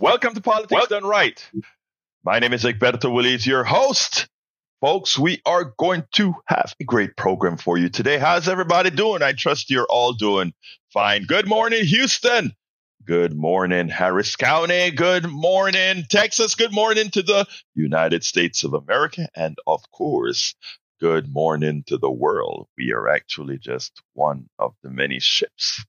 Welcome to Politics well, Done Right. My name is Egberto Willies, your host. Folks, we are going to have a great program for you today. How's everybody doing? I trust you're all doing fine. Good morning, Houston. Good morning, Harris County. Good morning, Texas. Good morning to the United States of America. And of course, good morning to the world. We are actually just one of the many ships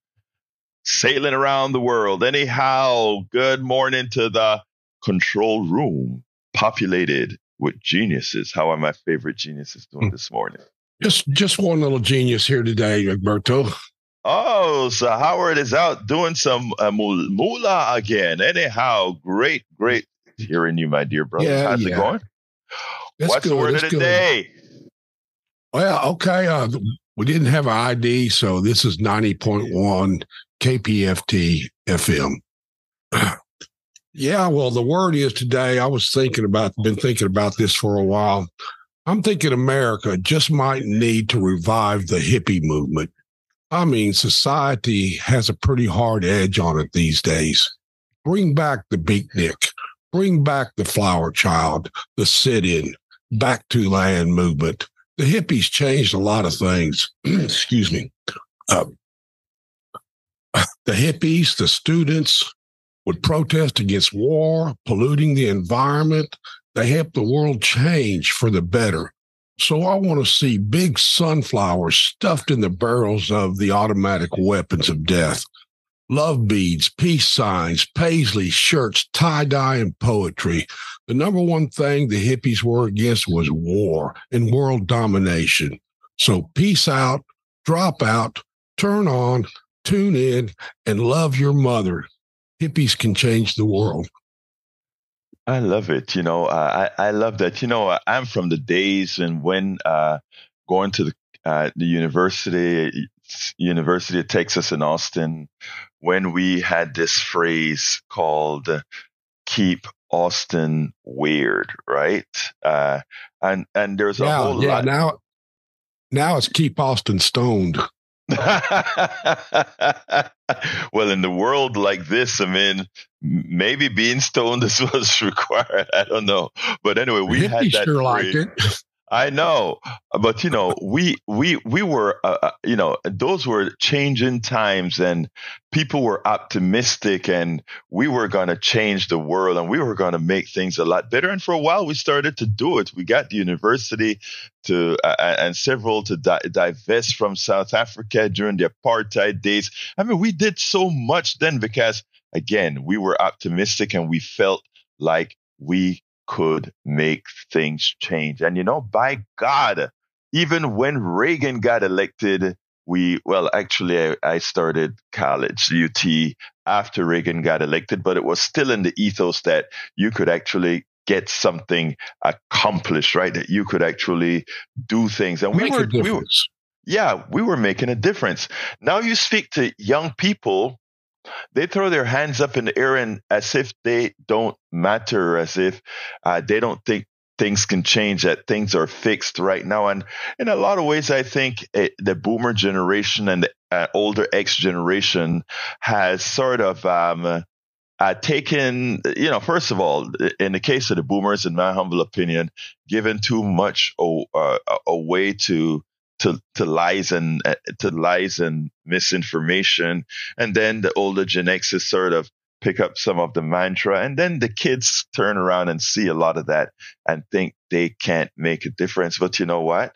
sailing around the world. Anyhow, good morning to the control room populated with geniuses. How are my favorite geniuses doing hmm. this morning? Just just one little genius here today, Alberto. Oh, so Howard is out doing some uh, moolah again. Anyhow, great, great hearing you, my dear brother. Yeah, How's yeah. it going? That's What's good. the word of the good. day? Well, okay. Uh, we didn't have an ID, so this is 90.1 KPFT FM. yeah, well, the word is today. I was thinking about, been thinking about this for a while. I'm thinking America just might need to revive the hippie movement. I mean, society has a pretty hard edge on it these days. Bring back the beatnik, bring back the flower child, the sit in, back to land movement. The hippies changed a lot of things. Excuse me. Uh, the hippies, the students would protest against war, polluting the environment. They helped the world change for the better. So I want to see big sunflowers stuffed in the barrels of the automatic weapons of death. Love beads, peace signs, paisley shirts, tie dye, and poetry. The number one thing the hippies were against was war and world domination. So peace out, drop out, turn on, tune in and love your mother. Hippies can change the world. I love it. You know, I, I love that. You know, I'm from the days and when uh, going to the, uh, the university, University of Texas in Austin, when we had this phrase called "keep Austin weird," right? Uh, and and there's a yeah, whole yeah, lot. Now, now it's keep Austin stoned. well, in the world like this, I mean, maybe being stoned is what's required. I don't know, but anyway, we had that. Sure liked it. I know, but you know, we we we were, uh, uh, you know, those were changing times, and people were optimistic, and we were going to change the world, and we were going to make things a lot better. And for a while, we started to do it. We got the university to uh, and several to di- divest from South Africa during the apartheid days. I mean, we did so much then because again, we were optimistic, and we felt like we could make things change. And you know, by God, even when Reagan got elected, we, well, actually, I, I, started college, UT, after Reagan got elected, but it was still in the ethos that you could actually get something accomplished, right? That you could actually do things. And we were, we were, yeah, we were making a difference. Now you speak to young people they throw their hands up in the air and as if they don't matter, as if uh, they don't think things can change, that things are fixed right now. And in a lot of ways, I think it, the boomer generation and the uh, older X generation has sort of um, uh, taken, you know, first of all, in the case of the boomers, in my humble opinion, given too much uh, away to to, to lies and uh, to lies and misinformation. And then the older Gen sort of pick up some of the mantra. And then the kids turn around and see a lot of that and think they can't make a difference. But you know what?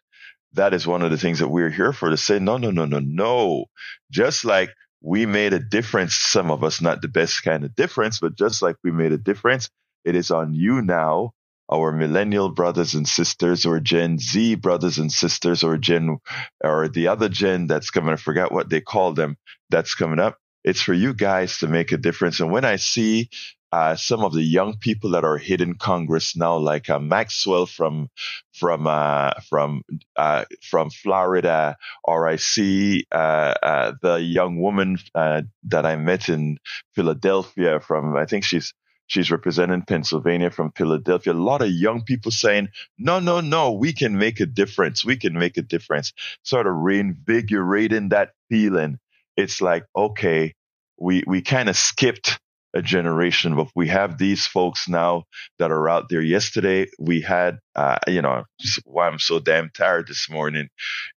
That is one of the things that we're here for to say, no, no, no, no, no. Just like we made a difference, some of us, not the best kind of difference, but just like we made a difference, it is on you now our millennial brothers and sisters or Gen Z brothers and sisters or Gen or the other Gen that's coming, I forgot what they call them, that's coming up. It's for you guys to make a difference. And when I see uh, some of the young people that are hitting Congress now, like uh, Maxwell from from uh, from uh, from Florida, or I see uh, uh, the young woman that I met in Philadelphia from I think she's She's representing Pennsylvania from Philadelphia. A lot of young people saying, no, no, no, we can make a difference. We can make a difference. Sort of reinvigorating that feeling. It's like, okay, we, we kind of skipped a generation, but we have these folks now that are out there. Yesterday, we had, uh, you know, why I'm so damn tired this morning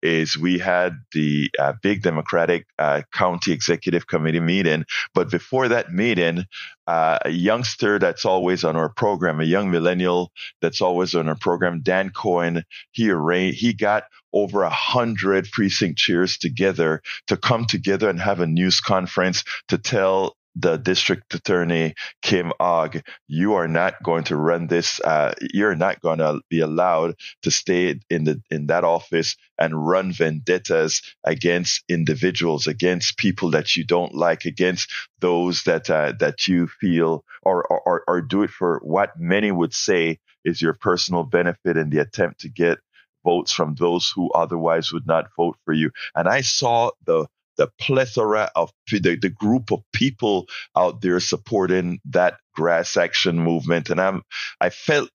is we had the uh, big Democratic uh, County Executive Committee meeting. But before that meeting, uh, a youngster that's always on our program, a young millennial that's always on our program, Dan Cohen, he arranged, he got over a hundred precinct chairs together to come together and have a news conference to tell the district attorney Kim Ogg, you are not going to run this. Uh, you're not going to be allowed to stay in the in that office and run vendettas against individuals, against people that you don't like, against those that uh, that you feel or, or or do it for what many would say is your personal benefit in the attempt to get votes from those who otherwise would not vote for you. And I saw the the plethora of the, the group of people out there supporting that grass action movement. And I'm, I felt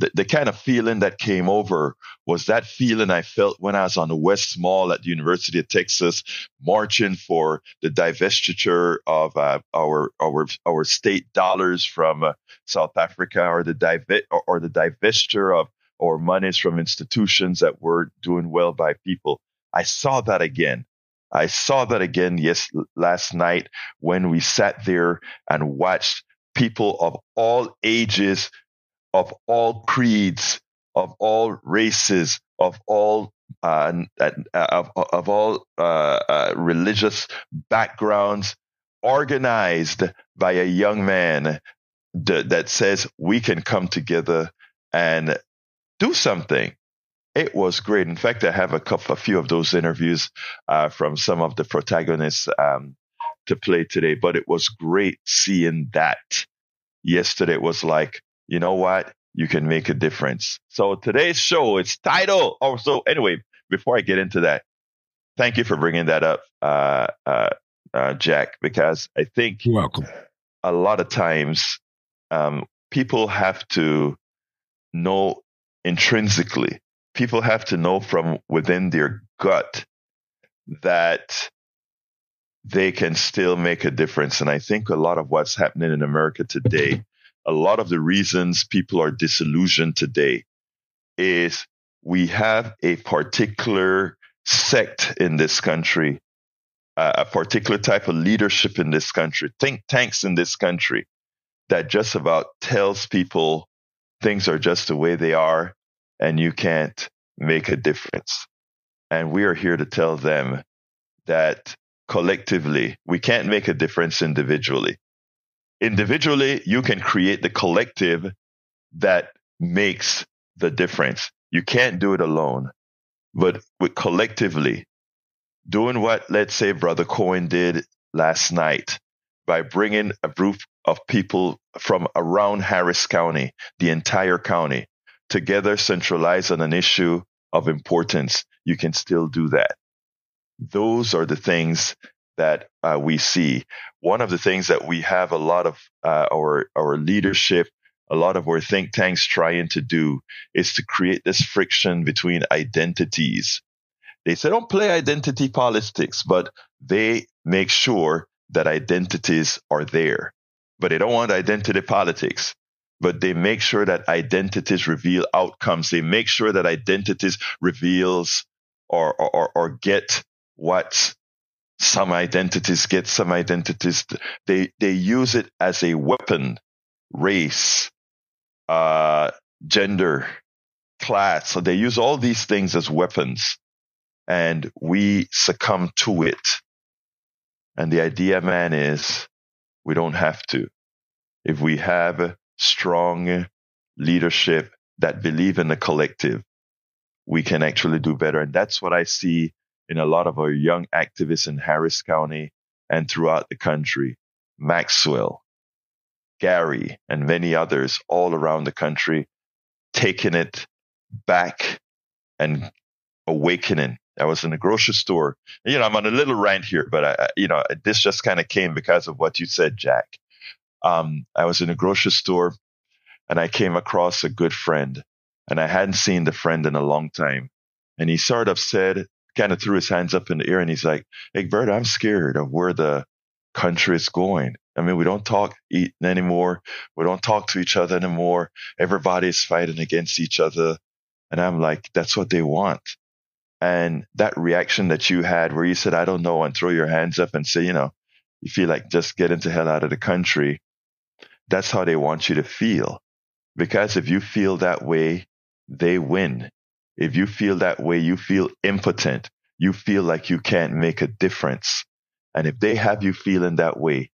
the, the kind of feeling that came over was that feeling I felt when I was on the West Mall at the University of Texas, marching for the divestiture of uh, our our our state dollars from uh, South Africa, or the dive or, or the divestiture of our monies from institutions that were doing well by people. I saw that again. I saw that again yes last night when we sat there and watched people of all ages, of all creeds, of all races, of all uh, of, of all uh, uh, religious backgrounds, organized by a young man th- that says we can come together and do something it was great. In fact, I have a couple, a few of those interviews uh, from some of the protagonists um, to play today. But it was great seeing that. Yesterday it was like, you know what? You can make a difference. So today's show, it's title. Oh, so anyway, before I get into that, thank you for bringing that up, uh, uh, uh Jack, because I think You're welcome. A lot of times, um, people have to know intrinsically people have to know from within their gut that they can still make a difference. And I think a lot of what's happening in America today, a lot of the reasons people are disillusioned today is we have a particular sect in this country, uh, a particular type of leadership in this country, think tanks in this country that just about tells people things are just the way they are and you can't make a difference. And we are here to tell them that collectively, we can't make a difference individually. Individually, you can create the collective that makes the difference. You can't do it alone, but with collectively doing what, let's say, Brother Cohen did last night by bringing a group of people from around Harris County, the entire county, together centralize on an issue of importance, you can still do that. Those are the things that uh, we see. One of the things that we have a lot of uh, our our leadership, a lot of our think tanks trying to do is to create this friction between identities. They say don't play identity politics, but they make sure that identities are there. But they don't want identity politics but they make sure that identities reveal outcomes. They make sure that identities reveals or, or, or get what some identities get, some identities, they, they use it as a weapon, race, uh, gender, class. So they use all these things as weapons and we succumb to it. And the idea, man, is we don't have to. If we have strong leadership that believe in the collective, we can actually do better. And that's what I see in a lot of our young activists in Harris County and throughout the country. Maxwell, Gary, and many others all around the country taking it back and awakening. I was in a grocery store. You know, I'm on a little rant here, but I, you know, this just kind of came because of what you said, Jack um, I was in a grocery store and I came across a good friend and I hadn't seen the friend in a long time. And he sort of said, kind of threw his hands up in the air and he's like, Hey, Bert, I'm scared of where the, country is going. I mean, we don't talk anymore. We don't talk to each other anymore. Everybody's fighting against each other. And I'm like, that's what they want. And that reaction that you had where you said, I don't know, and throw your hands up and say, you know, you feel like just getting the hell out of the country. That's how they want you to feel. Because if you feel that way, they win. If you feel that way, you feel impotent. You feel like you can't make a difference. And if they have you feeling that way,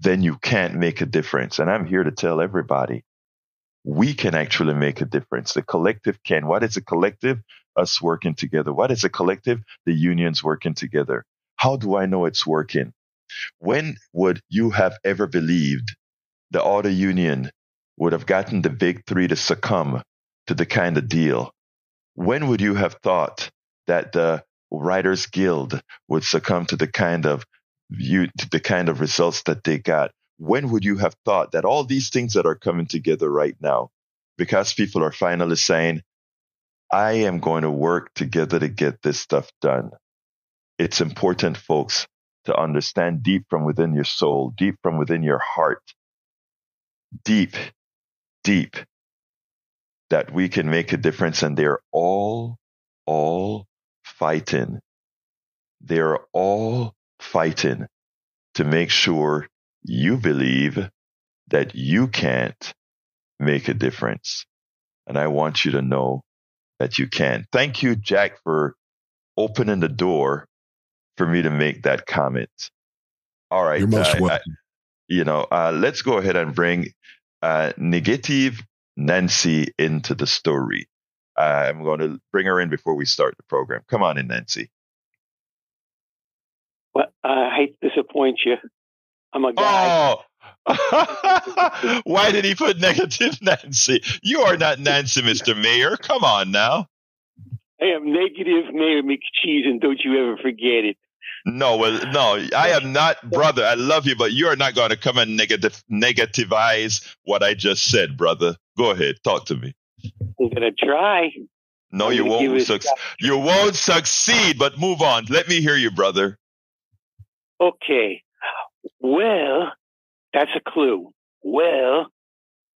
then you can't make a difference. And I'm here to tell everybody we can actually make a difference. The collective can. What is a collective? Us working together. What is a collective? The unions working together. How do I know it's working? When would you have ever believed the auto union would have gotten the big three to succumb to the kind of deal? When would you have thought that the Writers Guild would succumb to the kind of you the kind of results that they got? When would you have thought that all these things that are coming together right now, because people are finally saying, I am going to work together to get this stuff done. It's important, folks, to understand deep from within your soul, deep from within your heart, deep, deep, that we can make a difference. And they're all, all fighting. They're all fighting to make sure you believe that you can't make a difference. And I want you to know that you can. Thank you, Jack, for opening the door for me to make that comment. All right. You're most uh, welcome. You know, uh, let's go ahead and bring uh, negative Nancy into the story. Uh, I'm going to bring her in before we start the program. Come on in, Nancy. Well, I hate to disappoint you. I'm a guy. Oh. Why did he put negative Nancy? You are not Nancy, Mr. Mayor. Come on now. I am negative Mayor McCheese, and don't you ever forget it. No, well, no, I am not, brother. I love you, but you are not going to come and negative negativize what I just said, brother. Go ahead, talk to me. I'm gonna try. No, I'm you won't. Su- you won't succeed. But move on. Let me hear you, brother. Okay. Well, that's a clue. Well,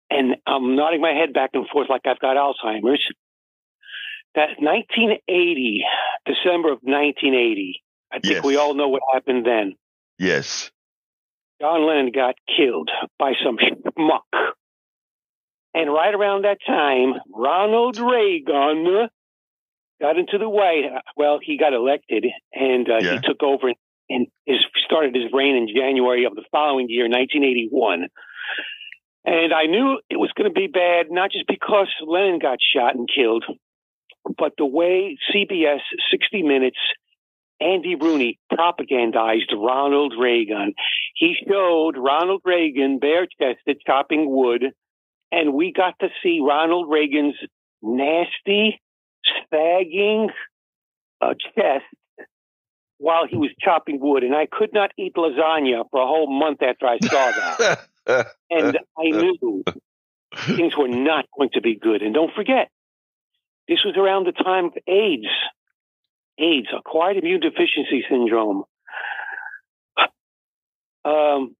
and I'm nodding my head back and forth like I've got Alzheimer's. That 1980, December of 1980. I think yes. we all know what happened then. Yes. John Lennon got killed by some schmuck. And right around that time, Ronald Reagan got into the White Well, he got elected and uh, yeah. he took over and his, started his reign in January of the following year, 1981. And I knew it was going to be bad, not just because Lennon got shot and killed, but the way CBS 60 Minutes Andy Rooney propagandized Ronald Reagan. He showed Ronald Reagan bare chested chopping wood, and we got to see Ronald Reagan's nasty, sagging uh, chest while he was chopping wood, and I could not eat lasagna for a whole month after I saw that. and I knew things were not going to be good. And don't forget, this was around the time of AIDS. AIDS, acquired immune deficiency syndrome. Um,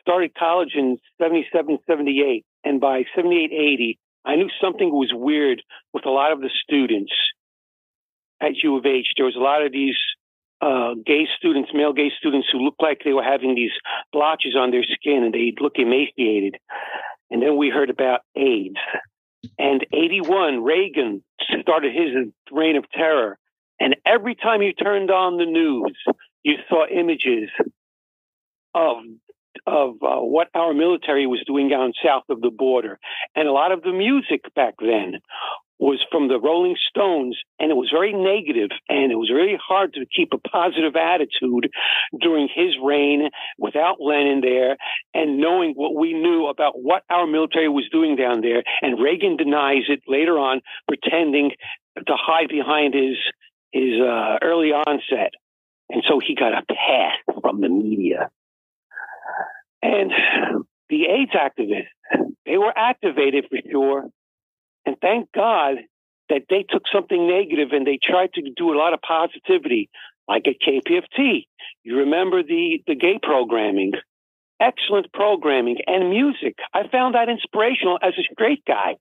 started college in 77, 78. And by 78, 80, I knew something was weird with a lot of the students at U of H. There was a lot of these uh, gay students, male gay students who looked like they were having these blotches on their skin and they look emaciated. And then we heard about AIDS. And 81, Reagan started his reign of terror. And every time you turned on the news, you saw images of of uh, what our military was doing down south of the border. And a lot of the music back then was from the Rolling Stones, and it was very negative, and it was really hard to keep a positive attitude during his reign without Lennon there, and knowing what we knew about what our military was doing down there. And Reagan denies it later on, pretending to hide behind his his uh, early onset, and so he got a pass from the media. And the AIDS activists, they were activated for sure and thank God that they took something negative and they tried to do a lot of positivity like at KPFT. You remember the, the gay programming, excellent programming and music. I found that inspirational as a straight guy.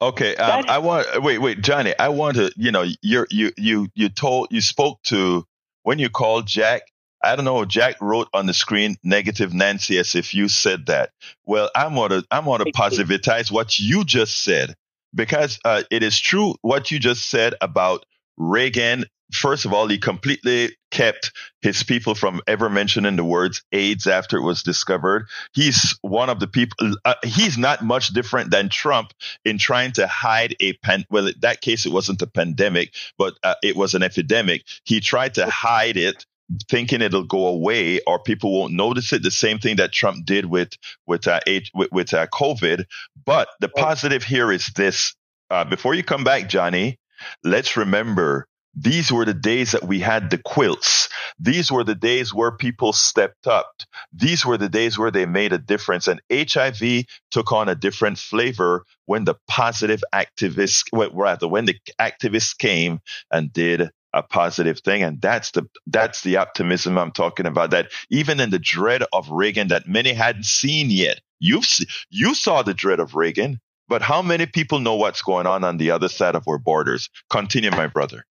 Okay, um, I want wait, wait, Johnny. I want to, you know, you you you you told you spoke to when you called Jack. I don't know. Jack wrote on the screen negative Nancy as if you said that. Well, I'm gonna I'm gonna positivize what you just said because uh, it is true what you just said about Reagan first of all, he completely kept his people from ever mentioning the words AIDS after it was discovered. He's one of the people, uh, he's not much different than Trump in trying to hide a pen. Well, in that case, it wasn't a pandemic, but uh, it was an epidemic. He tried to hide it thinking it'll go away or people won't notice it. The same thing that Trump did with with uh, with, with uh, COVID. But the positive here is this: uh, before you come back, Johnny, let's remember these were the days that we had the quilts. These were the days where people stepped up. These were the days where they made a difference. And HIV took on a different flavor when the positive activists, rather, when the activists came and did a positive thing and that's the that's the optimism i'm talking about that even in the dread of reagan that many hadn't seen yet you've you saw the dread of reagan but how many people know what's going on on the other side of our borders continue my brother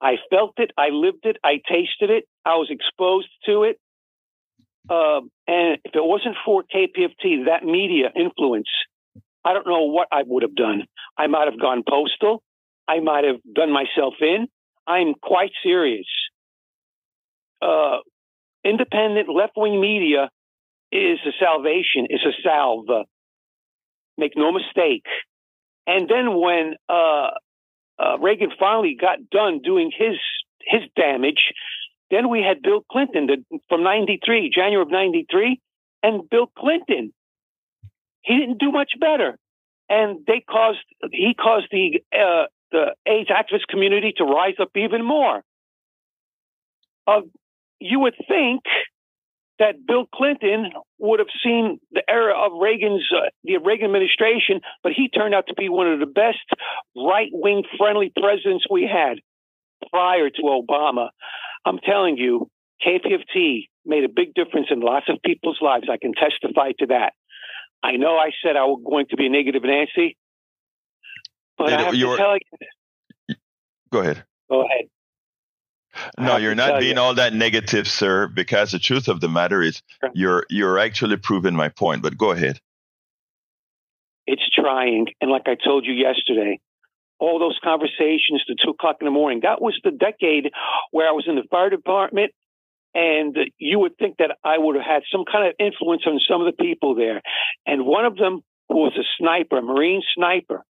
I felt it. I lived it. I tasted it. I was exposed to it. Uh, and if it wasn't for KPFT, that media influence, I don't know what I would have done. I might have gone postal. I might have done myself in. I'm quite serious. Uh, independent left wing media is a salvation, is a salve. Make no mistake. And then when uh, uh, Reagan finally got done doing his his damage. Then we had Bill Clinton the, from '93, January of '93, and Bill Clinton. He didn't do much better, and they caused he caused the uh, the AIDS activist community to rise up even more. Uh, you would think that Bill Clinton would have seen the era of Reagan's uh, the Reagan administration, but he turned out to be one of the best right wing friendly presidents we had prior to Obama. I'm telling you, KPFT made a big difference in lots of people's lives. I can testify to that. I know I said I was going to be negative Nancy, but I have to tell you. Go ahead. Go ahead. No, you're not being you. all that negative, sir, because the truth of the matter is you're you're actually proving my point, but go ahead. It's trying. And like I told you yesterday, all those conversations to two o'clock in the morning, that was the decade where I was in the fire department and you would think that I would have had some kind of influence on some of the people there. And one of them who was a sniper, a Marine sniper,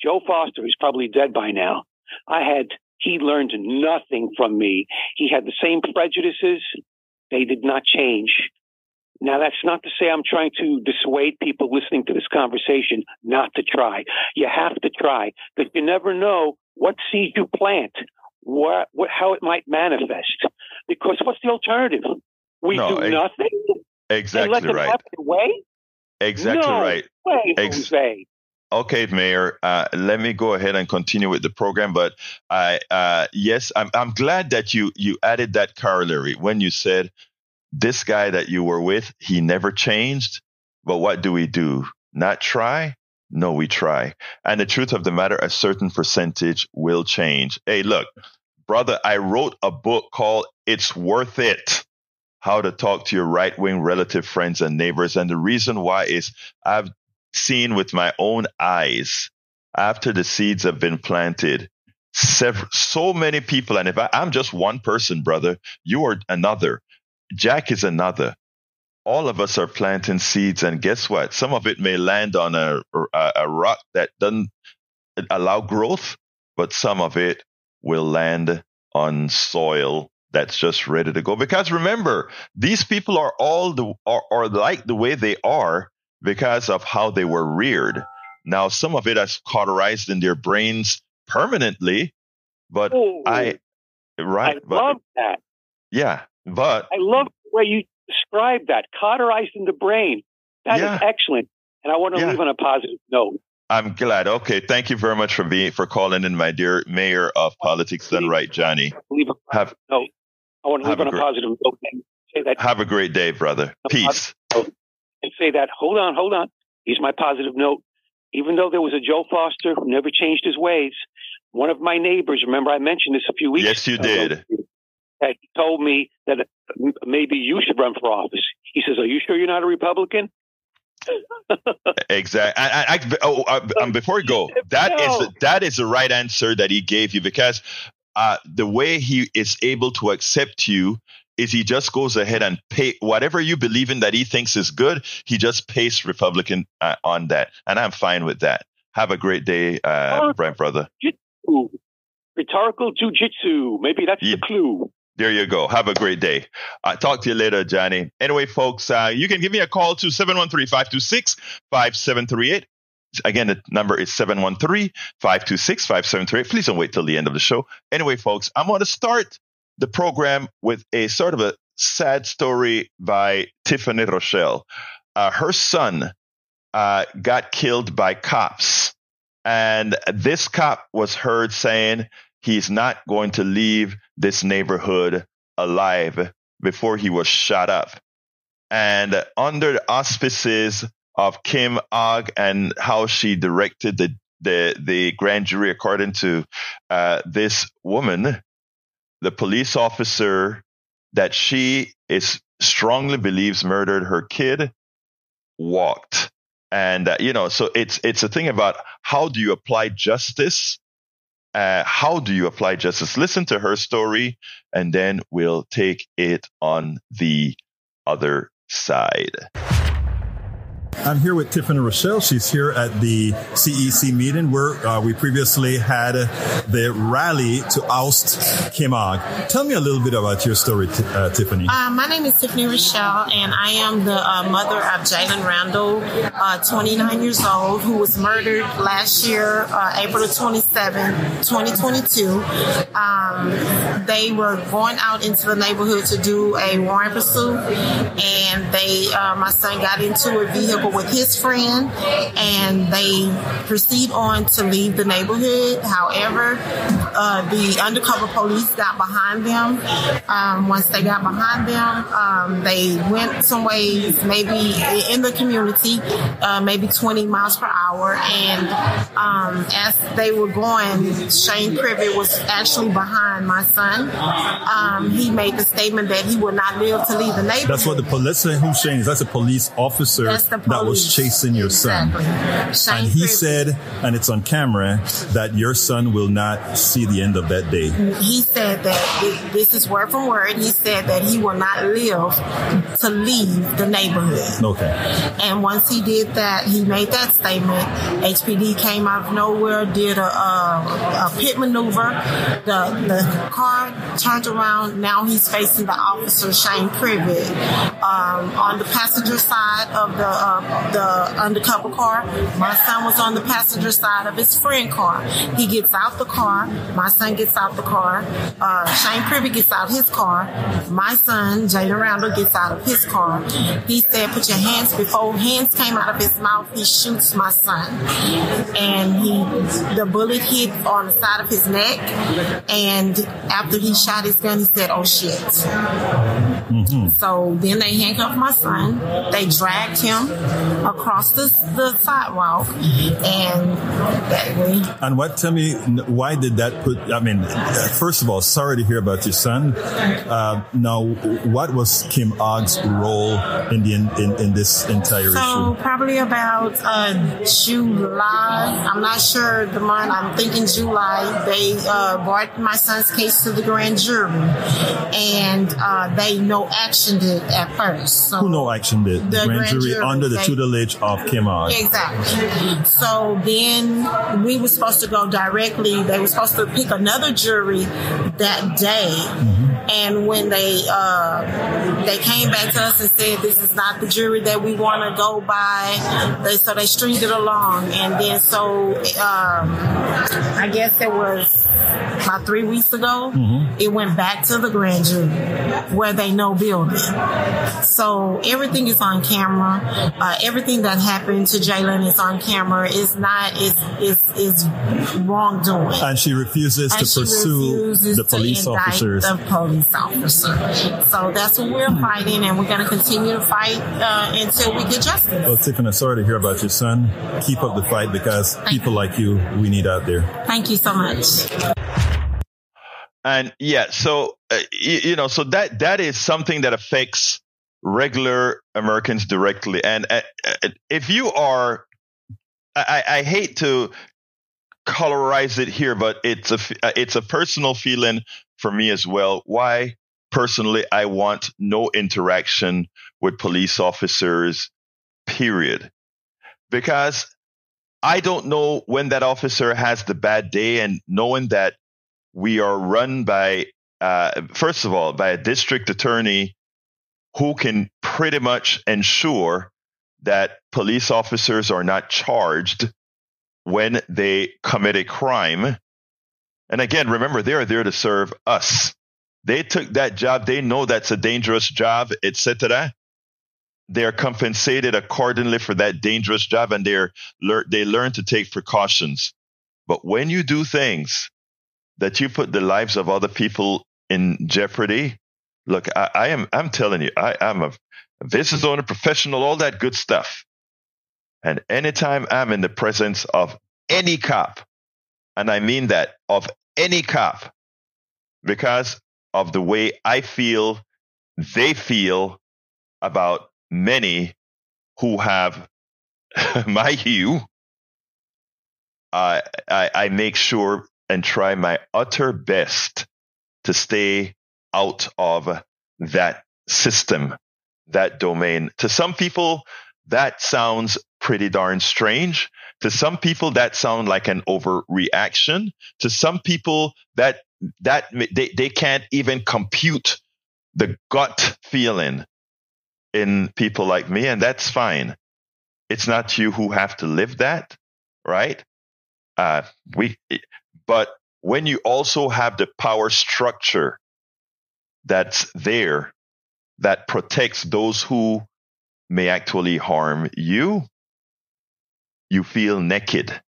Joe Foster, who's probably dead by now. I had he learned nothing from me. He had the same prejudices. They did not change. Now, that's not to say I'm trying to dissuade people listening to this conversation not to try. You have to try because you never know what seed you plant, what, what, how it might manifest. Because what's the alternative? We no, do nothing. Exactly and let them right. Have their way? Exactly no right. Way, Ex- Jose. Okay, Mayor. Uh, let me go ahead and continue with the program. But I, uh, yes, I'm, I'm glad that you you added that corollary when you said this guy that you were with, he never changed. But what do we do? Not try? No, we try. And the truth of the matter, a certain percentage will change. Hey, look, brother, I wrote a book called "It's Worth It." How to talk to your right wing relative friends and neighbors. And the reason why is I've seen with my own eyes after the seeds have been planted. Several, so many people, and if I, I'm just one person, brother, you are another. Jack is another. All of us are planting seeds, and guess what? Some of it may land on a, a, a rock that doesn't allow growth, but some of it will land on soil that's just ready to go. Because remember, these people are all the are, are like the way they are because of how they were reared. Now, some of it has cauterized in their brains permanently, but Ooh, I, right? I but, love that. Yeah, but I love the way you describe that cauterized in the brain. That yeah. is excellent. And I want to yeah. leave on a positive note. I'm glad. Okay, thank you very much for being for calling in, my dear mayor of politics done right, Johnny. Have, note. I want to leave on a positive note. Say that. Have a great day, brother. Peace. And say that. Hold on, hold on. Here's my positive note. Even though there was a Joe Foster who never changed his ways, one of my neighbors, remember I mentioned this a few weeks yes, ago. Yes, you did. He told me that maybe you should run for office. He says, Are you sure you're not a Republican? exactly. I, I, oh, I, uh, um, before we go, that no. is that is the right answer that he gave you because uh, the way he is able to accept you is he just goes ahead and pay whatever you believe in that he thinks is good. He just pays Republican uh, on that, and I'm fine with that. Have a great day, uh, Brent brother. Rhetorical jujitsu. Maybe that's yeah. the clue. There you go. Have a great day. Uh, talk to you later, Johnny. Anyway, folks, uh, you can give me a call to 713-526-5738. Again, the number is 713-526-5738. Please don't wait till the end of the show. Anyway, folks, I'm going to start the program with a sort of a sad story by Tiffany Rochelle. Uh, her son uh, got killed by cops. And this cop was heard saying he's not going to leave this neighborhood alive before he was shot up. And under the auspices of Kim Ogg and how she directed the the, the grand jury, according to uh, this woman, the police officer that she is strongly believes murdered her kid walked and uh, you know so it's it's a thing about how do you apply justice uh, how do you apply justice? Listen to her story, and then we'll take it on the other side. I'm here with Tiffany Rochelle. She's here at the CEC meeting where uh, we previously had the rally to oust Kim Ogg. Tell me a little bit about your story, t- uh, Tiffany. Uh, my name is Tiffany Rochelle, and I am the uh, mother of Jalen Randall, uh, 29 years old, who was murdered last year, uh, April 27, 2022. Um, they were going out into the neighborhood to do a warrant pursuit, and they, my son got into a vehicle with his friend and they proceed on to leave the neighborhood. However, uh, the undercover police got behind them. Um, once they got behind them, um, they went some ways, maybe in the community, uh, maybe 20 miles per hour. And um, as they were going, Shane Privette was actually behind my son. Um, he made the statement that he would not live to leave the neighborhood. That's what the police. Who's Shane? Is. That's a police officer. That's the police that was chasing your exactly. son. and he said, and it's on camera, that your son will not see the end of that day. He said that this is word for word. He said that he will not live to leave the neighborhood. Okay. And once he did that, he made that statement. HPD came out of nowhere, did a, a, a pit maneuver. The the car turned around. Now he's facing the officer Shane Privette um, on the passenger side of the uh, the undercover car. My son was on the passenger side of his friend car. He gets out the car. My son gets out the car. Uh, Shane Privette gets out his car. My son, Jalen Randall, gets out of his car. He said, put your hands, before hands came out of his mouth, he shoots my son. And he, the bullet hit on the side of his neck. And after he shot his gun, he said, oh shit. Mm-hmm. So then they handcuffed my son. They dragged him across the, the sidewalk and that way. And what, tell me, why did that put, I mean, first of all, sorry to hear about your son. Uh, now, what was Kim Ogg's role in the, in, in this entire so, issue? probably about uh, July. I'm not sure the month. I'm thinking July. They uh, brought my son's case to the grand jury and uh, they no actioned it at first. So Who no action did? The, the grand, grand, jury, under the tutelage of Kim Ogg. Exactly. So then we were supposed to go directly. They were supposed to pick another jury that day. Mm-hmm. And when they uh, they came back to us and said this is not the jury that we want to go by, they so they stringed it along, and then so um, I guess there was about three weeks ago, mm-hmm. it went back to the grand jury where they know building. So everything is on camera. Uh, everything that happened to Jalen is on camera. It's not, it's, it's, it's wrongdoing. And she refuses and to she pursue refuses the police officers. The police officer. So that's what we're fighting, and we're going to continue to fight uh, until we get justice. Well, Tiffany, sorry to hear about your son. Keep up the fight because Thank people you. like you we need out there. Thank you so much. And yeah, so uh, you, you, know, so that that is something that affects regular Americans directly. And uh, uh if you are, I, I hate to colorize it here, but it's a uh, it's a personal feeling for me as well. Why personally I want no interaction with police officers. Period. Because I don't know when that officer has the bad day, and knowing that we are run by, uh, first of all, by a district attorney who can pretty much ensure that police officers are not charged when they commit a crime. And again, remember, they are there to serve us. They took that job. They know that's a dangerous job, etc. They're compensated accordingly for that dangerous job, and they're they learn to take precautions. But when you do things that you put the lives of other people in jeopardy, look, I, I am I'm telling you, I, am a business owner, professional, all that good stuff. And anytime I'm in the presence of any cop, and I mean that of any cop, because of the way I feel, they feel about many who have my hue, I, I, I make sure and try my utter best to stay out of that system, that domain. To some people, that sounds pretty darn strange. To some people, that sounds like an overreaction. To some people, that that they, they can't even compute the gut feeling in people like me, and that's fine. It's not you who have to live that, right? Uh, we, but when you also have the power structure that's there that protects those who may actually harm you, you feel naked.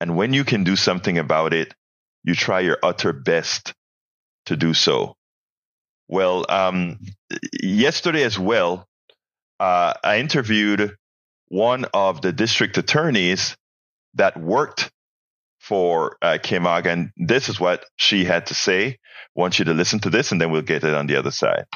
And when you can do something about it, you try your utter best to do so. Well, um, yesterday as well, uh, I interviewed one of the district attorneys that worked for uh, Kim Ogg, and this is what she had to say. I want you to listen to this, and then we'll get it on the other side.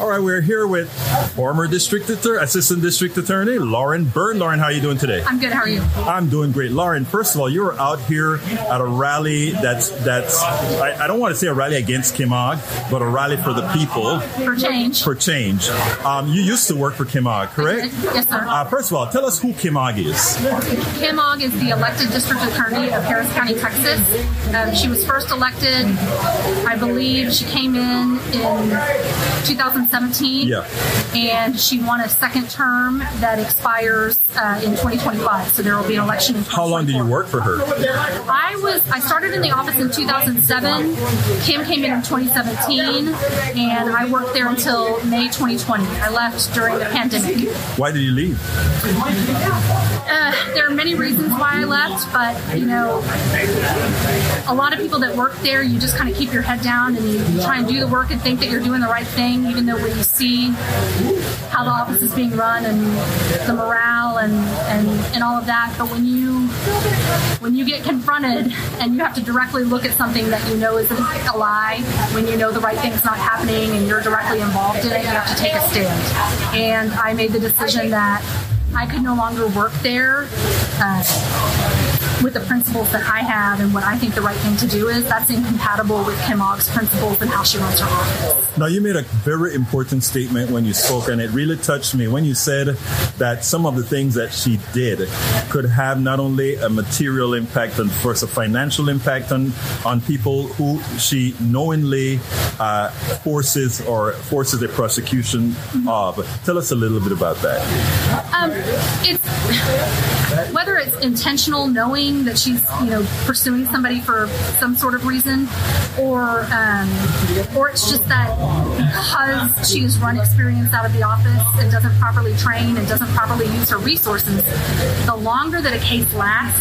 All right, we're here with former district attorney, assistant district attorney Lauren Byrne. Lauren, how are you doing today? I'm good. How are you? I'm doing great. Lauren, first of all, you were out here at a rally that's that's I, I don't want to say a rally against Kim Ogg, but a rally for the people for change. For change. Um, you used to work for Kim Ogg, correct? Yes, sir. Uh, first of all, tell us who Kim Ogg is. Kim Ogg is the elected district attorney of Harris County, Texas. Um, she was first elected, I believe. She came in in 2000. 2017. Yeah. And she won a second term that expires uh, in 2025. So there will be an election. How long did you work for her? I was I started in the office in 2007. Kim came in in 2017, and I worked there until May 2020. I left during the pandemic. Why did you leave? Uh, there are many reasons why I left, but you know, a lot of people that work there, you just kind of keep your head down and you try and do the work and think that you're doing the right thing, even though when you see how the office is being run and the morale and, and, and all of that, but when you when you get confronted and you have to directly look at something that you know is a lie, when you know the right thing's not happening and you're directly involved in it, you have to take a stand. And I made the decision that I could no longer work there. Uh, with the principles that I have and what I think the right thing to do is, that's incompatible with Kim Ogg's principles and how she runs her office. Now, you made a very important statement when you spoke, and it really touched me when you said that some of the things that she did could have not only a material impact and first a financial impact on on people who she knowingly uh, forces or forces a prosecution mm-hmm. of. Tell us a little bit about that. Um, it's it's intentional, knowing that she's you know pursuing somebody for some sort of reason, or um, or it's just that because she has run experience out of the office and doesn't properly train and doesn't properly use her resources, the longer that a case lasts,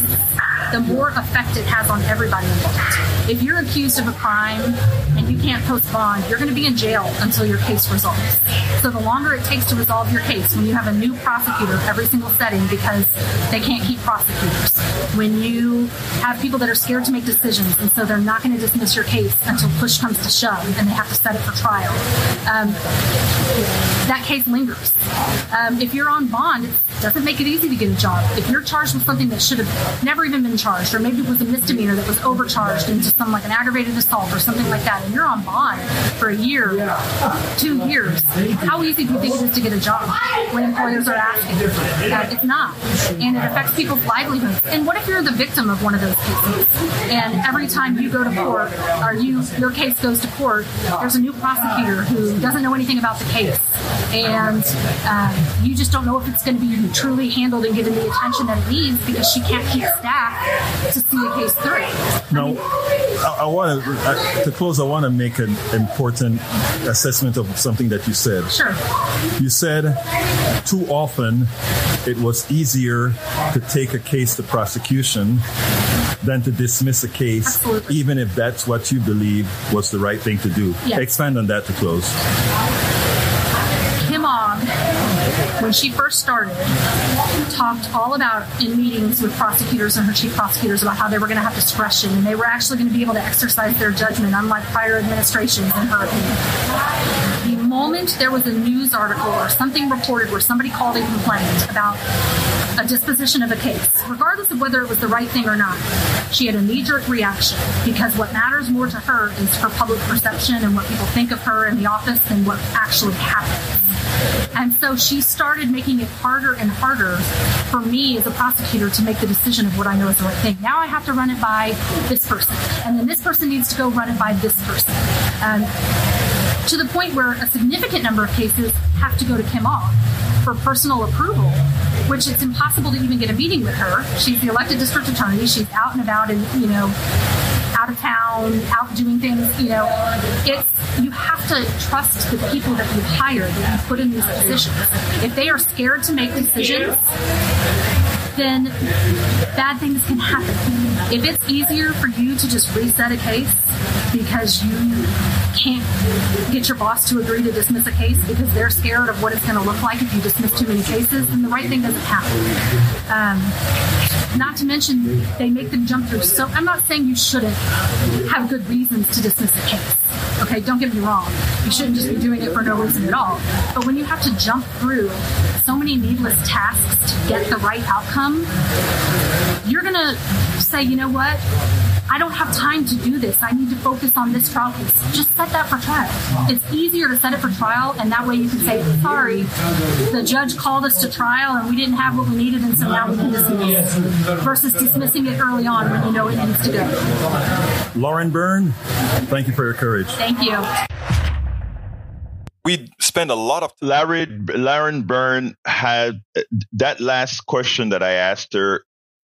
the more effect it has on everybody involved. If you're accused of a crime and you can't post bond, you're going to be in jail until your case resolves. So the longer it takes to resolve your case, when you have a new prosecutor every single setting because they can't keep prosecutors, when you have people that are scared to make decisions and so they're not going to dismiss your case until push comes to shove and they have to set it for trial, um, that case lingers. Um, if you're on bond, doesn't make it easy to get a job. If you're charged with something that should have never even been charged, or maybe it was a misdemeanor that was overcharged into some like an aggravated assault or something like that, and you're on bond for a year, two years, how easy do you think it is to get a job when employers are asking? Uh, it's not, and it affects people's livelihoods. And what if you're the victim of one of those cases, and every time you go to court, or you your case goes to court, there's a new prosecutor who doesn't know anything about the case, and uh, you just don't know if it's going to be truly handled and given the attention that it needs because she can't keep staff to see a case through. No, I, mean, I, I want to to close. I want to make an important assessment of something that you said. Sure. You said too often it was easier to take a case to prosecution than to dismiss a case, Absolutely. even if that's what you believe was the right thing to do. Yes. Expand on that to close. When she first started, talked all about in meetings with prosecutors and her chief prosecutors about how they were going to have discretion and they were actually going to be able to exercise their judgment, unlike prior administrations, in her opinion. Moment there was a news article or something reported where somebody called and complained about a disposition of a case, regardless of whether it was the right thing or not, she had a knee jerk reaction because what matters more to her is her public perception and what people think of her in the office than what actually happens. And so she started making it harder and harder for me as a prosecutor to make the decision of what I know is the right thing. Now I have to run it by this person, and then this person needs to go run it by this person. Um, to the point where a significant number of cases have to go to Kim Ogg for personal approval, which it's impossible to even get a meeting with her. She's the elected district attorney. She's out and about and, you know, out of town, out doing things, you know. It's you have to trust the people that you hire that you put in these positions. If they are scared to make decisions, then bad things can happen. If it's easier for you to just reset a case because you can't get your boss to agree to dismiss a case because they're scared of what it's going to look like if you dismiss too many cases, then the right thing doesn't happen. Um, not to mention, they make them jump through so. I'm not saying you shouldn't have good reasons to dismiss a case. Okay, don't get me wrong. You shouldn't just be doing it for no reason at all. But when you have to jump through so many needless tasks to get the right outcome, you're going to say, you know what? I don't have time to do this. I need to focus on this trial case. Just set that for trial. It's easier to set it for trial, and that way you can say, sorry, the judge called us to trial and we didn't have what we needed, and so now we can dismiss. Versus dismissing it early on when you know it needs to go. Lauren Byrne, thank you for your courage. Thank you. We spend a lot of Larry Lauren Byrne had that last question that I asked her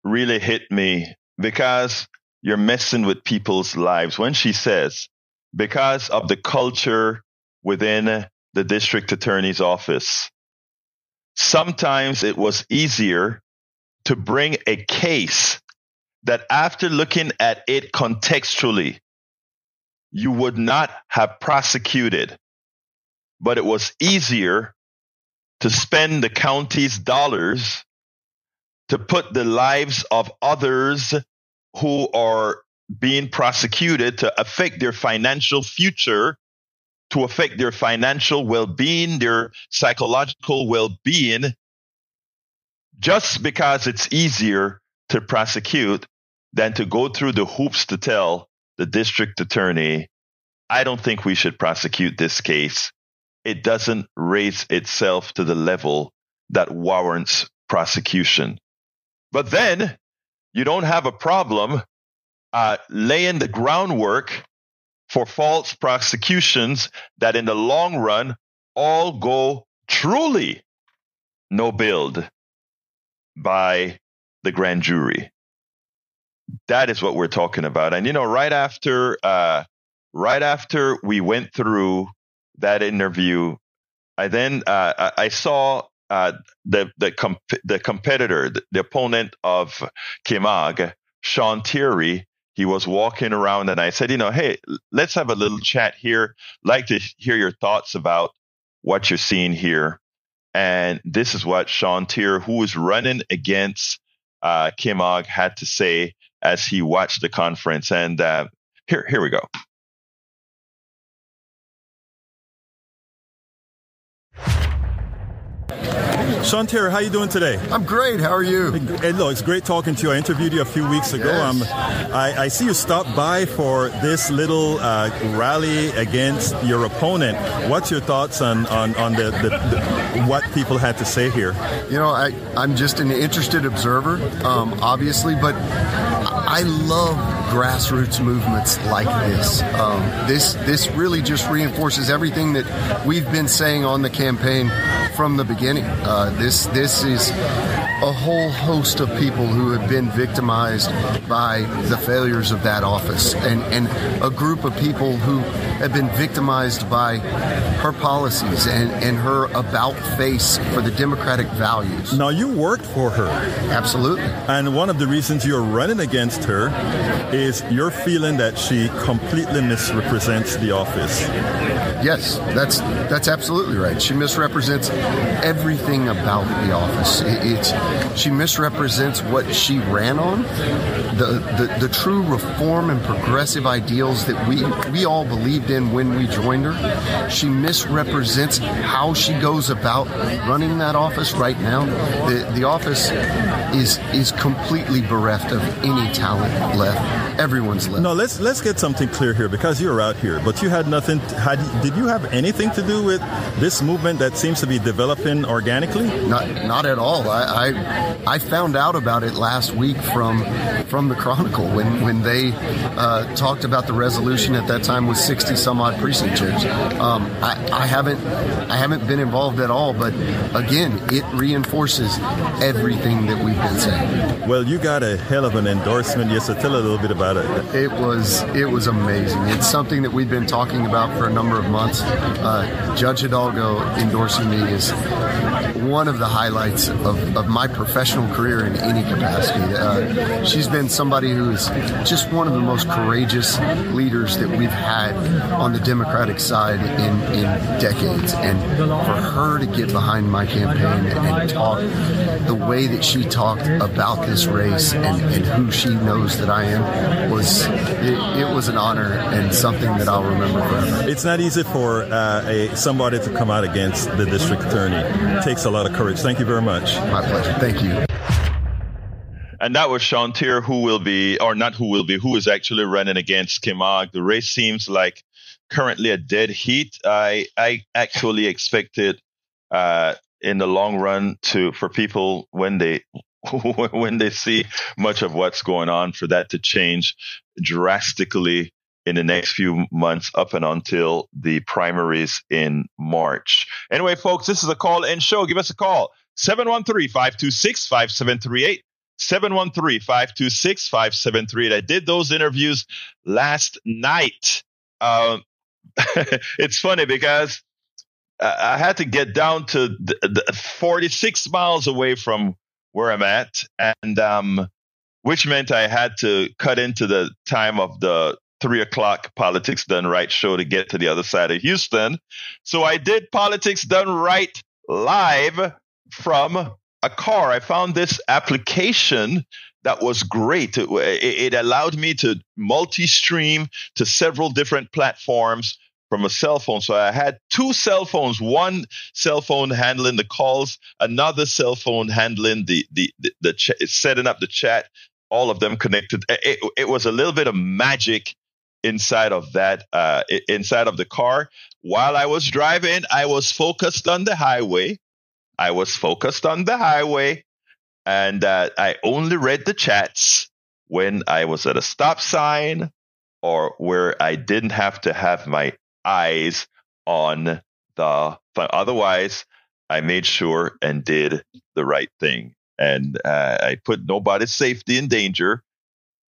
really hit me because you're messing with people's lives. When she says, because of the culture within the district attorney's office, sometimes it was easier to bring a case that after looking at it contextually, you would not have prosecuted, but it was easier to spend the county's dollars to put the lives of others who are being prosecuted to affect their financial future, to affect their financial well being, their psychological well being, just because it's easier to prosecute than to go through the hoops to tell the district attorney, I don't think we should prosecute this case. It doesn't raise itself to the level that warrants prosecution. But then you don't have a problem uh, laying the groundwork for false prosecutions that in the long run all go truly no billed by the grand jury. That is what we're talking about. And you know, right after uh, right after we went through that interview, I then uh, I saw uh, the the comp- the competitor, the, the, opponent of Kim Ogg, Sean Teare. He was walking around, and I said, you know, hey, let's have a little chat here. Like to hear your thoughts about what you're seeing here. And this is what Sean Teare, who was running against uh, Kim Ogg, had to say as he watched the conference. And uh, here, here we go. Sean Teare, how you doing today? I'm great. How are you? Hey, look, it's great talking to you. I interviewed you a few weeks ago. Yes. Um, I, I, see you stopped by for this little uh, rally against your opponent. What's your thoughts on, on, on the, the, the, what people had to say here? You know, I, I'm just an interested observer, um, obviously, but I love grassroots movements like this. Um, this this really just reinforces everything that we've been saying on the campaign from the beginning. Uh, Uh, this this is a whole host of people who have been victimized by the failures of that office, and and a group of people who have been victimized by her policies and and her about face for the democratic values. Now you worked for her, absolutely, and one of the reasons you're running against her is your feeling that she completely misrepresents the office. Yes, that's that's absolutely right. She misrepresents everything about the office. It, it's she misrepresents what she ran on, the, the the true reform and progressive ideals that we we all believed in when we joined her. She misrepresents how she goes about running that office right now. The the office is is completely bereft of any talent left. Everyone's left. No, let's let's get something clear here because you're out here, but you had nothing. Had did you have anything to do with this movement that seems to be developing organically? Not not at all. I I, I found out about it last week from from the Chronicle when when they uh, talked about the resolution at that time with 60 some odd precinct chairs. Um, I, I haven't I haven't been involved at all, but again, it reinforces everything that we've been saying. Well, you got a hell of an endorsement. Yes, so tell a little bit about it. It was it was amazing. It's something that we've been talking about for a number of months. Uh, Judge Hidalgo endorsing me is one of the highlights of, of my professional career in any capacity. Uh, she's been somebody who is just one of the most courageous leaders that we've had on the Democratic side in, in decades. And for her to get behind my campaign and talk the way that she talked about this race and, and who she knows that I am was it, it, was an honor and something that I'll remember forever. It's not easy for uh, a somebody to come out against the district attorney. It takes a lot of courage. Thank you very much. My pleasure. Thank you. And that was Sean Teare, who will be, or not who will be, who is actually running against Kim Kemag. The race seems like currently a dead heat. I I actually expected uh, in the long run to for people when they when they see much of what's going on for that to change drastically in the next few months up and until the primaries in March. Anyway, folks, this is a call in show. Give us a call 713 526 5738. 713 526 5738. I did those interviews last night. Uh, it's funny because I had to get down to the, the 46 miles away from where I'm at, and um, which meant I had to cut into the time of the three o'clock Politics Done Right show to get to the other side of Houston. So I did Politics Done Right live from a car. I found this application that was great. It, it allowed me to multi stream to several different platforms from a cell phone. So I had two cell phones, one cell phone handling the calls, another cell phone handling the the the, the ch- setting up the chat. All of them connected. It, it, was a little bit of magic inside of that uh, inside of the car. While I was driving, I was focused on the highway. I was focused on the highway, and uh, I only read the chats when I was at a stop sign or where I didn't have to have my eyes on the otherwise I made sure and did the right thing. and uh, I put nobody's safety in danger.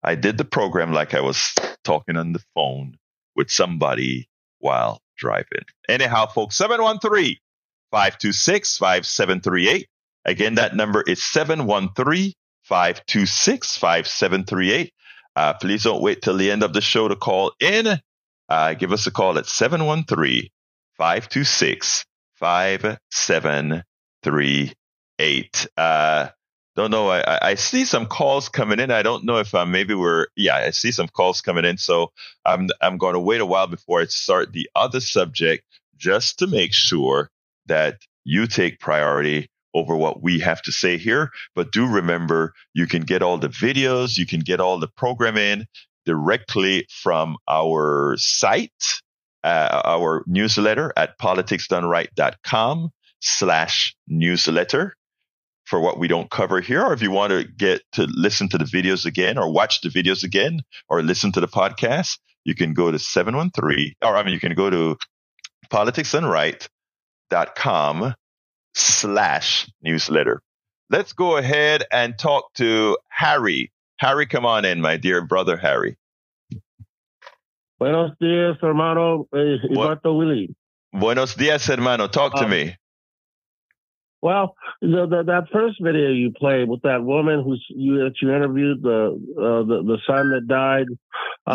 I did the program like I was talking on the phone with somebody while driving. Anyhow, folks, 713 526 5738. Again, that number is 713 526 5738. Uh, please don't wait till the end of the show to call in. Uh, give us a call at 713 526 5738. Uh, don't know. I, I see some calls coming in. I don't know if uh, maybe we're, yeah, I see some calls coming in. So I'm, I'm going to wait a while before I start the other subject just to make sure that you take priority over what we have to say here. But do remember, you can get all the videos, you can get all the programming directly from our site, uh, our newsletter at politicsdoneright.com slash newsletter for what we don't cover here. Or if you want to get to listen to the videos again or watch the videos again or listen to the podcast, you can go to 713, or I mean, you can go to politicsdoneright.com slash newsletter. Let's go ahead and talk to Harry. Harry, come on in, my dear brother Harry. Buenos días, hermano. Eh, Willie. Buenos días, hermano. Talk to um, me. Well, the, the, that first video you played with that woman who's you that you interviewed the uh, the the son that died.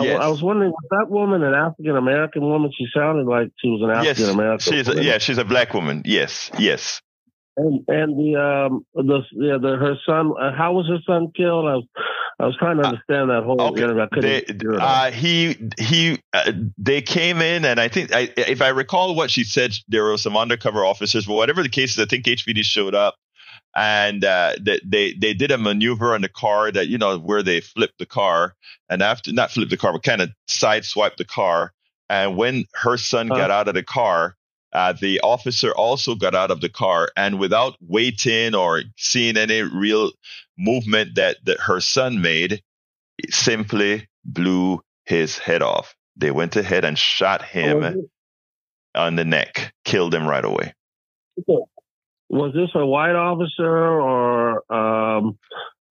Yes. I, I, was wondering was that woman an African American woman? She sounded like she was an African American. Yes, she's a, yeah, she's a black woman. Yes, yes. And and the um the yeah the her son uh, how was her son killed? I was I was trying to uh, understand that whole okay. I couldn't they, uh, he he uh, they came in and I think I, if I recall what she said, there were some undercover officers. But whatever the case is, I think HPD showed up and uh, they, they they did a maneuver on the car that you know where they flipped the car and after not flipped the car but kind of sideswiped the car. And when her son got out of the car, uh, the officer also got out of the car and without waiting or seeing any real movement that, that her son made, simply blew his head off. They went ahead and shot him oh, on the neck, killed him right away. Was this a white officer or um,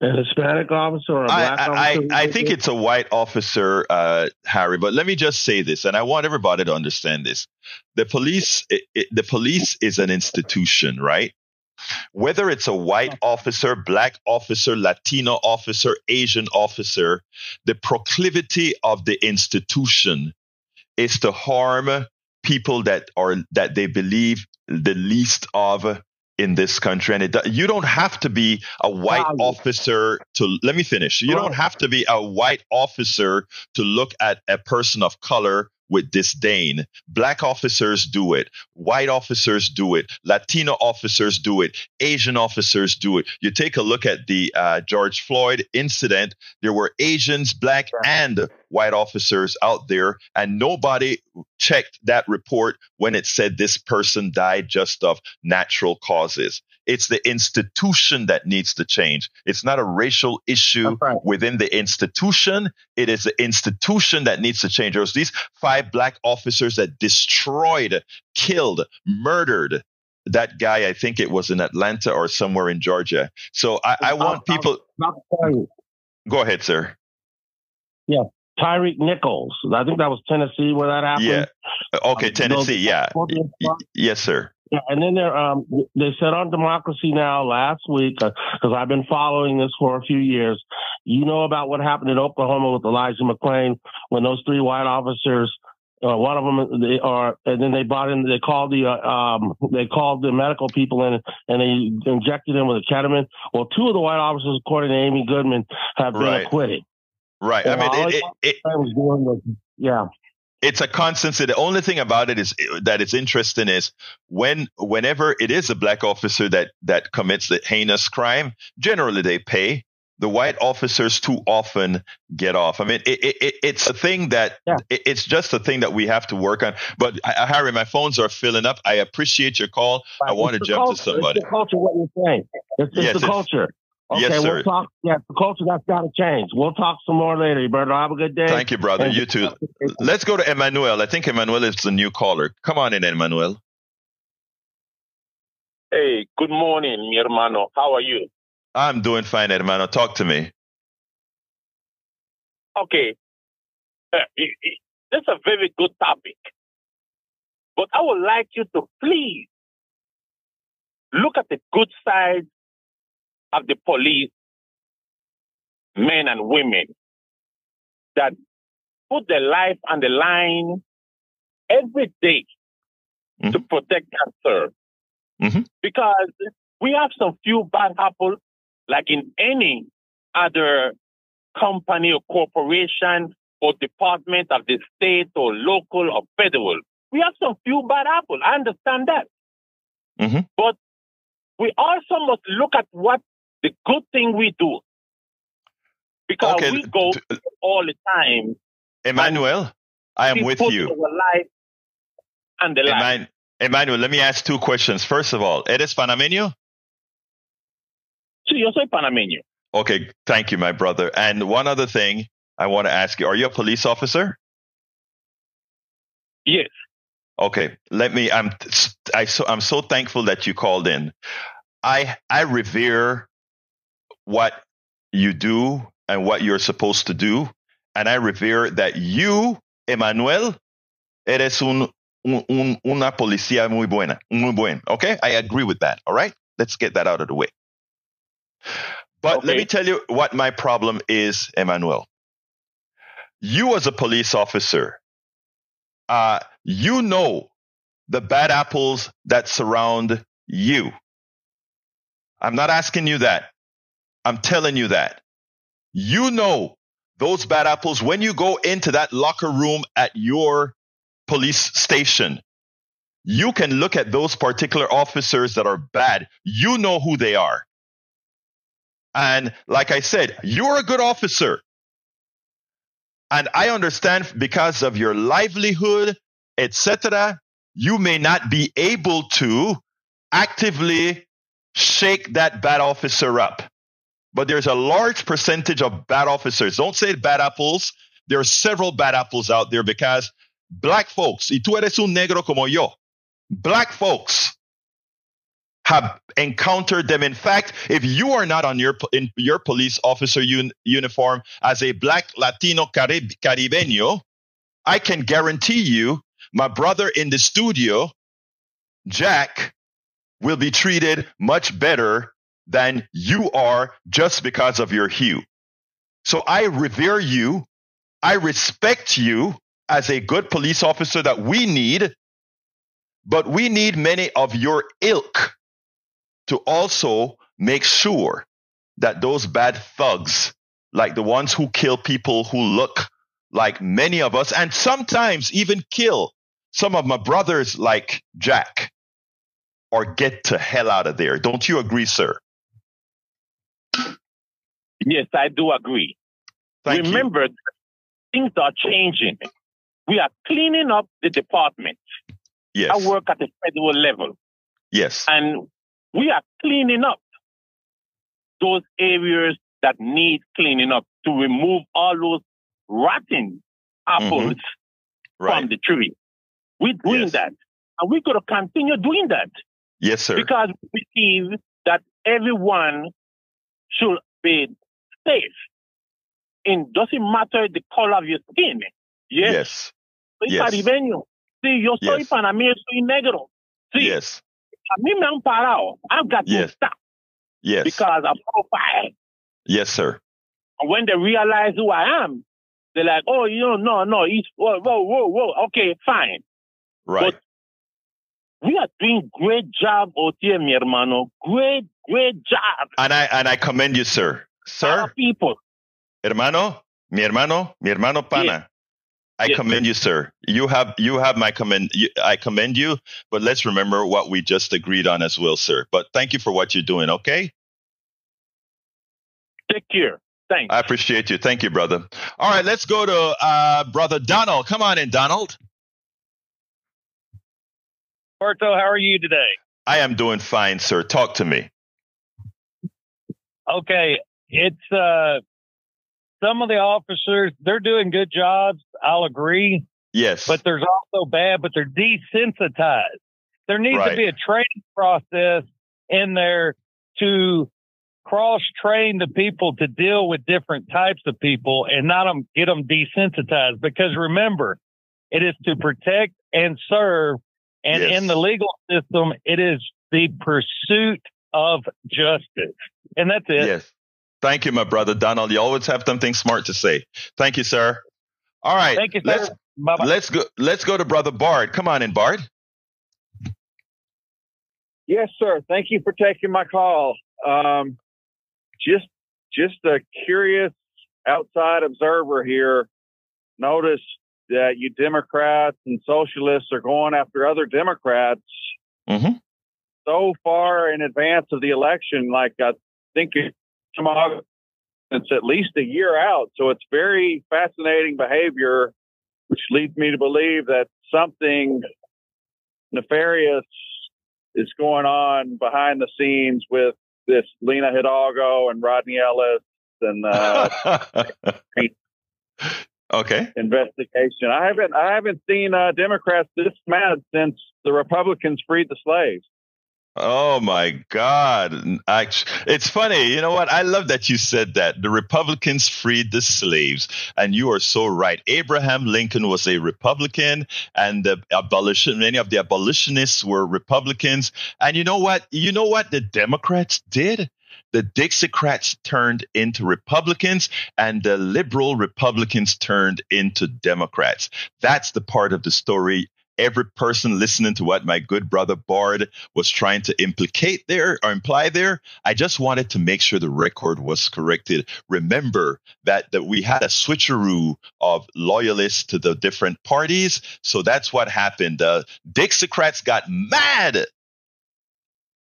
a Hispanic officer or a black I, officer? I, I think it's a white officer, uh, Harry. But let me just say this, and I want everybody to understand this: the police, it, it, the police is an institution, right? Whether it's a white officer, black officer, Latino officer, Asian officer, the proclivity of the institution is to harm people that are that they believe the least of in this country and it you don't have to be a white officer to let me finish you don't have to be a white officer to look at a person of color with disdain. Black officers do it. White officers do it. Latino officers do it. Asian officers do it. You take a look at the uh, George Floyd incident. There were Asians, black, and white officers out there, and nobody checked that report when it said this person died just of natural causes. It's the institution that needs to change. It's not a racial issue right. within the institution. It is the institution that needs to change. There was these five black officers that destroyed, killed, murdered that guy. I think it was in Atlanta or somewhere in Georgia. So I, I want people. Go ahead, sir. Yeah, Tyre Nichols. I think that was Tennessee where that happened. Yeah. Okay, Tennessee. Yeah. Yes, sir. Yeah, and then there, um, they said on Democracy Now! last week because uh, I've been following this for a few years. You know about what happened in Oklahoma with Elijah McClain when those three white officers, uh, one of them, they are, and then they brought in, they called the, uh, um, they called the medical people in and they injected him with a ketamine. Well, two of the white officers, according to Amy Goodman, have been right. acquitted. Right. I mean, it, it, it, was, yeah it's a constant. The only thing about it is that it's interesting is when whenever it is a black officer that that commits the heinous crime, generally they pay. The white officers too often get off. I mean, it, it, it's a thing that yeah. it's just a thing that we have to work on. But uh, Harry, my phones are filling up. I appreciate your call. Right. I want to jump culture. to somebody. It's the culture. What you're saying? It's, it's yes, the culture. Okay, yes, we'll talk. Yeah, the culture that's got to change. We'll talk some more later, brother. Have a good day. Thank you, brother. you too. Let's go to Emmanuel. I think Emmanuel is the new caller. Come on in, Emmanuel. Hey, good morning, mi hermano. How are you? I'm doing fine, hermano. Talk to me. Okay. Uh, that's a very good topic. But I would like you to please look at the good side of the police, men and women, that put their life on the line every day mm-hmm. to protect and serve. Mm-hmm. Because we have some few bad apples, like in any other company or corporation or department of the state or local or federal. We have some few bad apples. I understand that. Mm-hmm. But we also must look at what the good thing we do. Because okay. we go all the time. Emmanuel, I am with you. Life and the Eman- life. Emmanuel, let me ask two questions. First of all, ¿eres panameño? Sí, yo soy panameño. Okay, thank you, my brother. And one other thing I want to ask you: Are you a police officer? Yes. Okay, let me. I'm I so I'm so thankful that you called in. I I revere what you do and what you're supposed to do, and I revere that you, Emmanuel, eres un, un una policía muy buena, muy buen. Okay, I agree with that. All right, let's get that out of the way. But okay. let me tell you what my problem is, Emmanuel. You, as a police officer, uh, you know the bad apples that surround you. I'm not asking you that. I'm telling you that. You know those bad apples when you go into that locker room at your police station. You can look at those particular officers that are bad. You know who they are. And like I said, you're a good officer. And I understand because of your livelihood, etc., you may not be able to actively shake that bad officer up. But there's a large percentage of bad officers. Don't say bad apples. There are several bad apples out there because black folks, y tú eres un negro como yo, black folks have encountered them. In fact, if you are not on your in your police officer un, uniform as a black Latino Carib, Caribeño, I can guarantee you, my brother in the studio, Jack, will be treated much better than you are just because of your hue. So I revere you. I respect you as a good police officer that we need, but we need many of your ilk to also make sure that those bad thugs, like the ones who kill people who look like many of us, and sometimes even kill some of my brothers like Jack, or get to hell out of there. Don't you agree, sir? Yes, I do agree. Thank Remember, you. things are changing. We are cleaning up the department. Yes. I work at the federal level. Yes. And we are cleaning up those areas that need cleaning up to remove all those rotten apples mm-hmm. right. from the tree. We're doing yes. that. And we're going to continue doing that. Yes, sir. Because we believe that everyone should be safe. It doesn't matter the color of your skin. Yes. yes. Soy yes. caribeño. Sí, yo soy yes. panameño, soy negro. Sí. Yes. A mí me han parado. I've got yes. to stop. Yes. Because I'm profile. Yes, sir. And when they realize who I am, they're like, oh, you know, no, no, he's, whoa, whoa, whoa, whoa. Okay, fine. Right. But we are doing great job out here, mi hermano. Great, great job. And I, and I commend you, sir. Sir. people. Hermano, mi hermano, mi hermano pana. I commend you, sir. You have you have my commend. I commend you. But let's remember what we just agreed on as well, sir. But thank you for what you're doing. Okay. Take care. Thanks. I appreciate you. Thank you, brother. All right, let's go to uh, brother Donald. Come on in, Donald. Porto, how are you today? I am doing fine, sir. Talk to me. Okay, it's uh some of the officers, they're doing good jobs. I'll agree. Yes. But there's also bad, but they're desensitized. There needs right. to be a training process in there to cross train the people to deal with different types of people and not them, get them desensitized. Because remember, it is to protect and serve. And yes. in the legal system, it is the pursuit of justice. And that's it. Yes. Thank you, my brother Donald. You always have something smart to say. Thank you, sir. All right. Thank you, sir. Let's, Bye-bye. let's go. Let's go to brother Bard. Come on in, Bard. Yes, sir. Thank you for taking my call. Um, just, just a curious outside observer here. Notice that you Democrats and socialists are going after other Democrats mm-hmm. so far in advance of the election. Like I think it's at least a year out. So it's very fascinating behavior, which leads me to believe that something nefarious is going on behind the scenes with this Lina Hidalgo and Rodney Ellis and uh, okay investigation. I haven't I haven't seen uh, Democrats this mad since the Republicans freed the slaves. Oh my God. It's funny. You know what? I love that you said that. The Republicans freed the slaves. And you are so right. Abraham Lincoln was a Republican and the abolition, many of the abolitionists were Republicans. And you know what? You know what the Democrats did? The Dixiecrats turned into Republicans and the liberal Republicans turned into Democrats. That's the part of the story every person listening to what my good brother Bard was trying to implicate there or imply there. I just wanted to make sure the record was corrected. Remember that, that we had a switcheroo of loyalists to the different parties. So that's what happened. The Dixiecrats got mad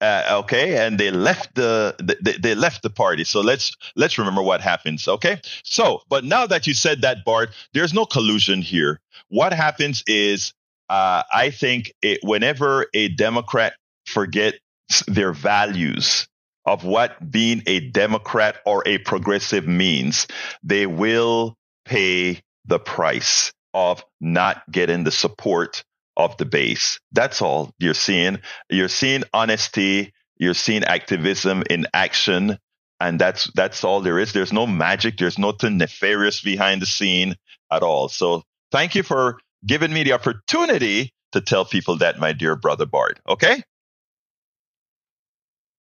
uh, okay, and they left the they, they left the party. So let's let's remember what happens. Okay, so but now that you said that, Bart, there's no collusion here. What happens is uh, I think it, whenever a Democrat forgets their values of what being a Democrat or a progressive means, they will pay the price of not getting the support of the base. That's all you're seeing. You're seeing honesty. You're seeing activism in action. And that's, that's all there is. There's no magic. There's nothing nefarious behind the scene at all. So thank you for giving me the opportunity to tell people that, my dear brother Bard. Okay?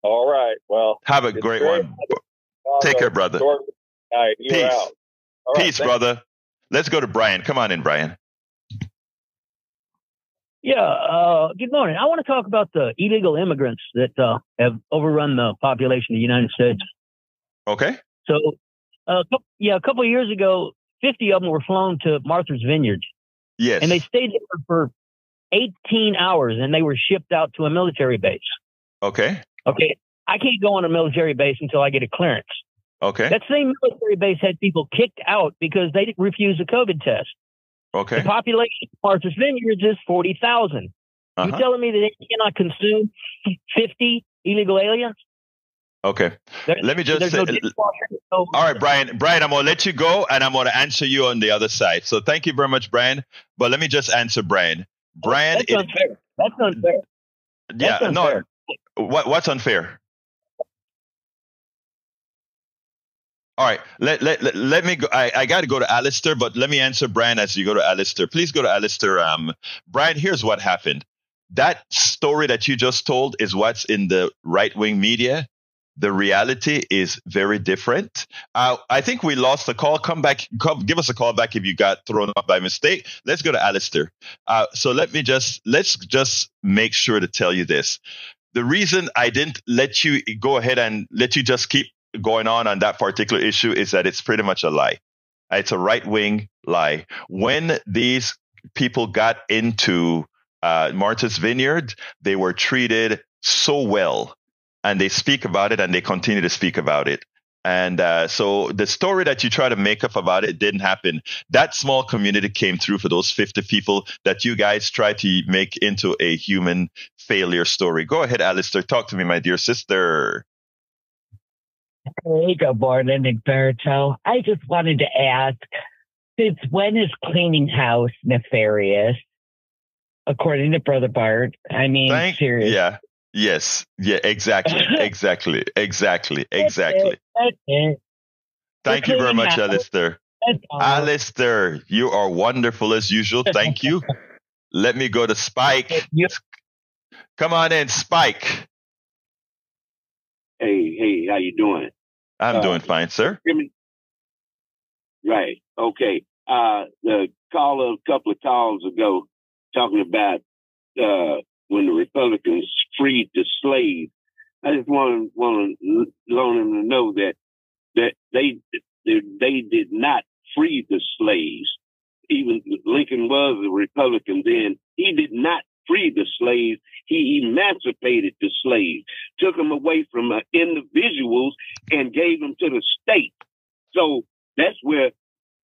All right. Well, have a great one. Take care, brother. Peace. Peace, brother. Let's go to Brian. Come on in, Brian. Yeah. Uh, good morning. I want to talk about the illegal immigrants that uh, have overrun the population of the United States. Okay. So, uh, yeah, a couple of years ago, 50 of them were flown to Martha's Vineyard. Yes. And they stayed there for 18 hours and they were shipped out to a military base. Okay. Okay. I can't go on a military base until I get a clearance. Okay. That same military base had people kicked out because they refused a COVID test. Okay. The population of Martha's Vineyards is 40,000. Uh-huh. You telling me that they cannot consume 50 illegal aliens? Okay. There, let me just say. No all right, Brian. Brian, I'm gonna let you go, and I'm gonna answer you on the other side. So thank you very much, Brian. But let me just answer Brian. Brian, that's unfair. That's unfair. Yeah, that's unfair. no. What what's unfair? All right, let, let, let, let me go. I, I got to go to Alistair, but let me answer Brian as you go to Alistair. Please go to Alistair. Um, Brian, here's what happened. That story that you just told is what's in the right wing media the reality is very different. Uh, I think we lost the call. Come back, come, give us a call back if you got thrown off by mistake. Let's go to Alistair. Uh, so let me just let's just make sure to tell you this. The reason I didn't let you go ahead and let you just keep going on on that particular issue is that it's pretty much a lie. It's a right wing lie. When these people got into uh, Martha's Vineyard, they were treated so well and they speak about it and they continue to speak about it. And uh, so the story that you try to make up about it didn't happen. That small community came through for those 50 people that you guys tried to make into a human failure story. Go ahead, Alistair. Talk to me, my dear sister. Hey, good morning, Egberto. I just wanted to ask, since when is cleaning house nefarious? According to Brother Bart, I mean, Thank, seriously. Yeah. Yes. Yeah. Exactly. exactly. Exactly. Exactly. Thank you very much, Alistair. Alistair, you are wonderful as usual. Thank you. Let me go to Spike. Come on in, Spike. Hey, hey, how you doing? I'm uh, doing fine, sir. Right. Okay. Uh, the caller a couple of calls ago talking about uh, when the Republicans freed the slaves. I just want want to want them to know that that they they, they did not free the slaves. Even Lincoln was a Republican then. He did not free the slaves. He emancipated the slaves, took them away from uh, individuals and gave them to the state. So that's where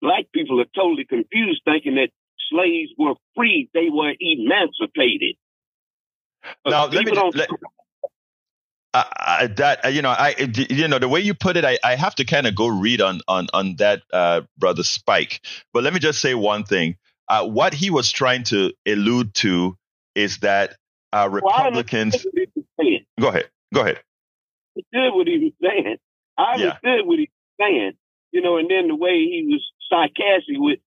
black people are totally confused, thinking that slaves were freed; they were emancipated. Now, let me, let, uh, that uh, you know, I you know the way you put it, I, I have to kind of go read on on on that, uh, brother Spike. But let me just say one thing: uh, what he was trying to allude to is that uh, Republicans. Well, go ahead. Go ahead. I Understood what he was saying. I understood yeah. what he was saying. You know, and then the way he was sarcastic with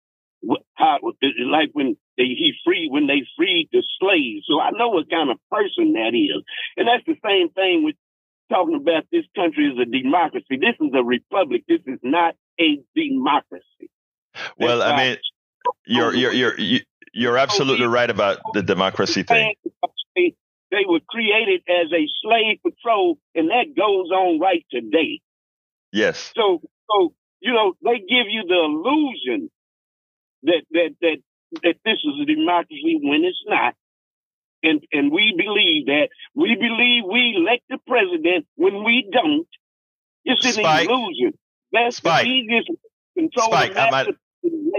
how, like when they, he freed when they freed the slaves. So I know what kind of person that is, and that's the same thing with talking about this country is a democracy. This is a republic. This is not a democracy. Well, that's I mean, you're you're you're you're absolutely right about the democracy thing. They were created as a slave patrol, and that goes on right today. Yes. So, so you know, they give you the illusion that that that that this is a democracy when it's not. And and we believe that. We believe we elect the president when we don't. It's an Spike. illusion. That's Spike. the easiest control. Spike, I'm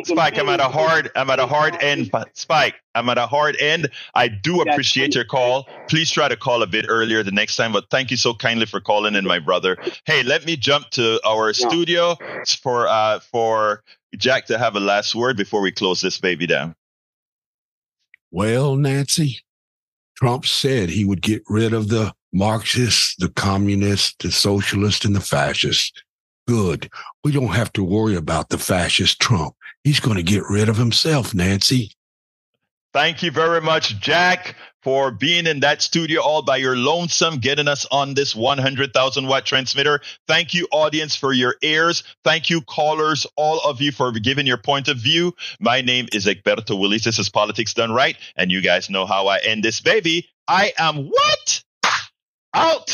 Spike, I'm at a hard, I'm at a hard end. Spike, I'm at a hard end. I do appreciate your call. Please try to call a bit earlier the next time. But thank you so kindly for calling in, my brother. Hey, let me jump to our studio for uh for Jack to have a last word before we close this baby down. Well, Nancy, Trump said he would get rid of the Marxists, the communists, the socialists, and the fascists. Good. We don't have to worry about the fascist Trump. He's going to get rid of himself, Nancy. Thank you very much, Jack, for being in that studio all by your lonesome, getting us on this 100,000 watt transmitter. Thank you, audience, for your ears. Thank you, callers, all of you for giving your point of view. My name is Egberto Willies. This is Politics Done Right. And you guys know how I end this baby. I am what? Out